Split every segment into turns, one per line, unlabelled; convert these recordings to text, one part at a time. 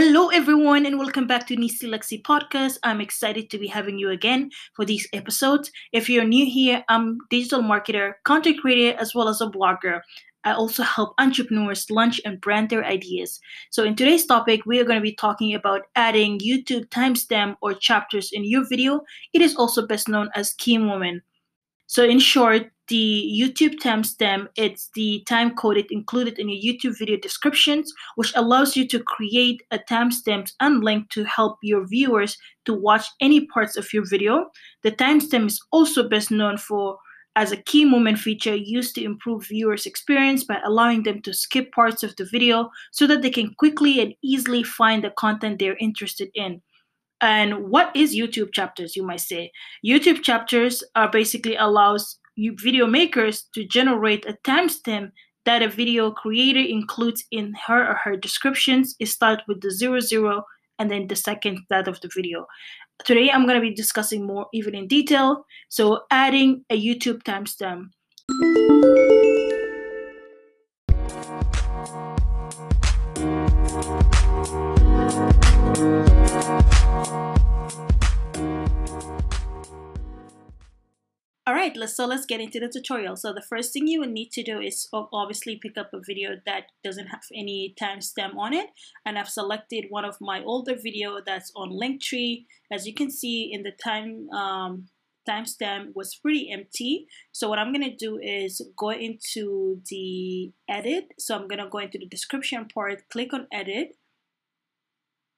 Hello, everyone, and welcome back to Nisi Lexi podcast. I'm excited to be having you again for these episodes. If you're new here, I'm digital marketer, content creator, as well as a blogger. I also help entrepreneurs launch and brand their ideas. So, in today's topic, we are going to be talking about adding YouTube timestamp or chapters in your video. It is also best known as key moment. So, in short, the YouTube timestamp, it's the time coded included in your YouTube video descriptions, which allows you to create a timestamp and link to help your viewers to watch any parts of your video. The timestamp is also best known for as a key moment feature used to improve viewers' experience by allowing them to skip parts of the video so that they can quickly and easily find the content they're interested in. And what is YouTube chapters, you might say? YouTube chapters are basically allows video makers to generate a timestamp that a video creator includes in her or her descriptions. It starts with the zero zero and then the second that of the video. Today I'm going to be discussing more even in detail. So adding a YouTube timestamp. Right, so let's get into the tutorial. So the first thing you will need to do is obviously pick up a video that doesn't have any timestamp on it. And I've selected one of my older video that's on Linktree. As you can see in the time um, timestamp was pretty empty. So what I'm gonna do is go into the edit. So I'm gonna go into the description part, click on edit.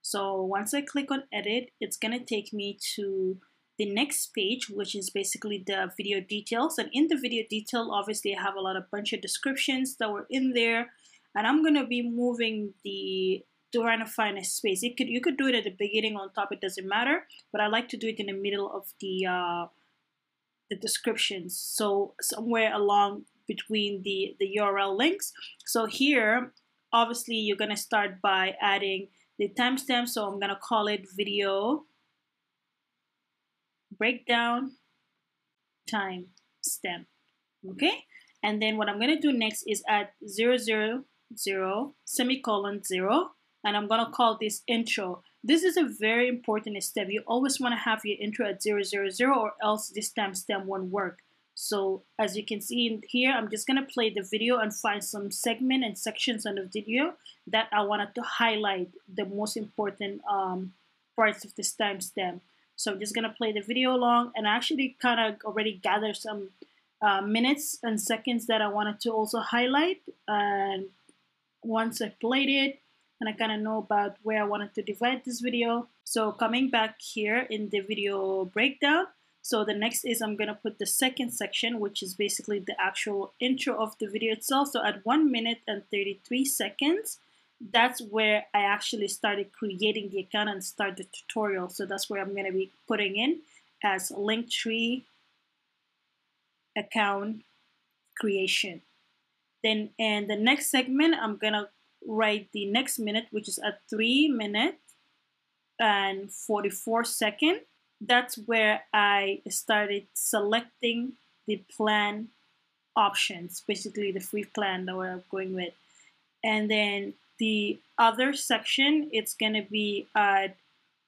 So once I click on edit, it's gonna take me to the next page, which is basically the video details. And in the video detail, obviously I have a lot of bunch of descriptions that were in there. And I'm gonna be moving the trying to find a space. You could you could do it at the beginning on top, it doesn't matter. But I like to do it in the middle of the uh, the descriptions. So somewhere along between the, the URL links. So here, obviously you're gonna start by adding the timestamp. So I'm gonna call it video breakdown time stamp okay? And then what I'm gonna do next is add 000 semicolon 0 and I'm gonna call this intro. This is a very important step. You always want to have your intro at 000 or else this time stamp won't work. So as you can see in here I'm just gonna play the video and find some segment and sections on the video that I wanted to highlight the most important um, parts of this timestamp so I'm just gonna play the video along and I actually kind of already gathered some uh, minutes and seconds that I wanted to also highlight. And once I played it, and I kind of know about where I wanted to divide this video. So coming back here in the video breakdown, so the next is I'm gonna put the second section, which is basically the actual intro of the video itself. So at one minute and 33 seconds, that's where I actually started creating the account and start the tutorial. So that's where I'm going to be putting in as Linktree account creation. Then in the next segment, I'm going to write the next minute, which is a 3 minute and 44 second. That's where I started selecting the plan options, basically the free plan that we're going with. And then the other section, it's going to be at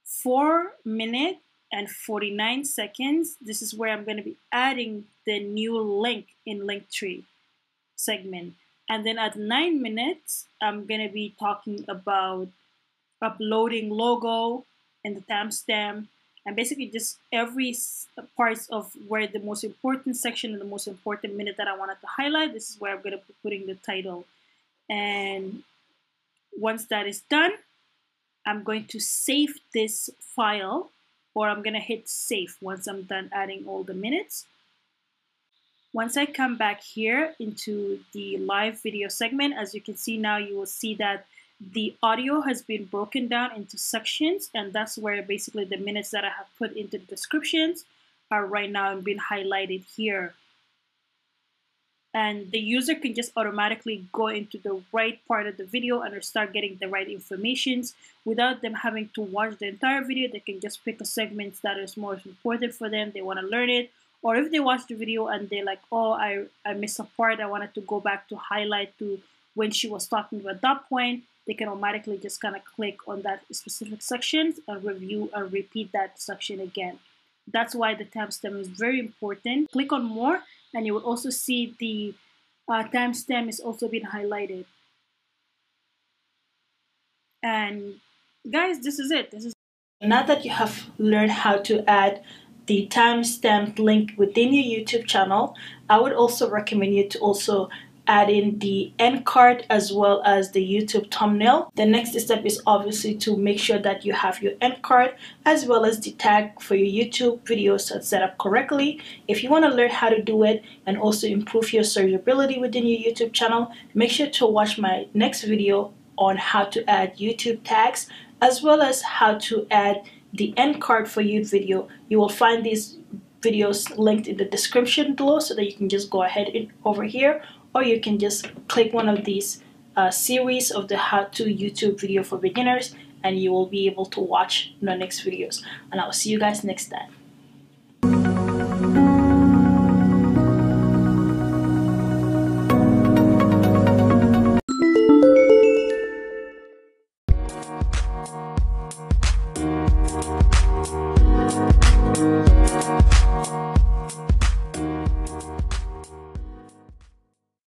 4 minute and 49 seconds. This is where I'm going to be adding the new link in Linktree segment. And then at 9 minutes, I'm going to be talking about uploading logo and the timestamp and basically just every parts of where the most important section and the most important minute that I wanted to highlight. This is where I'm going to be putting the title. And once that is done, I'm going to save this file or I'm going to hit save once I'm done adding all the minutes. Once I come back here into the live video segment, as you can see now, you will see that the audio has been broken down into sections and that's where basically the minutes that I have put into the descriptions are right now being highlighted here and the user can just automatically go into the right part of the video and start getting the right informations without them having to watch the entire video they can just pick a segment that is more important for them they want to learn it or if they watch the video and they're like oh I, I missed a part I wanted to go back to highlight to when she was talking at that point, they can automatically just kind of click on that specific section and review and repeat that section again. That's why the timestamp is very important. Click on more and you will also see the uh, timestamp is also being highlighted. And guys, this is it. This is now that you have learned how to add the timestamp link within your YouTube channel, I would also recommend you to also add in the end card as well as the YouTube thumbnail. The next step is obviously to make sure that you have your end card as well as the tag for your YouTube videos set up correctly. If you want to learn how to do it and also improve your searchability within your YouTube channel, make sure to watch my next video on how to add YouTube tags as well as how to add the end card for your video. You will find these videos linked in the description below so that you can just go ahead over here or you can just click one of these uh, series of the how-to YouTube video for beginners and you will be able to watch the next videos and I'll see you guys next time.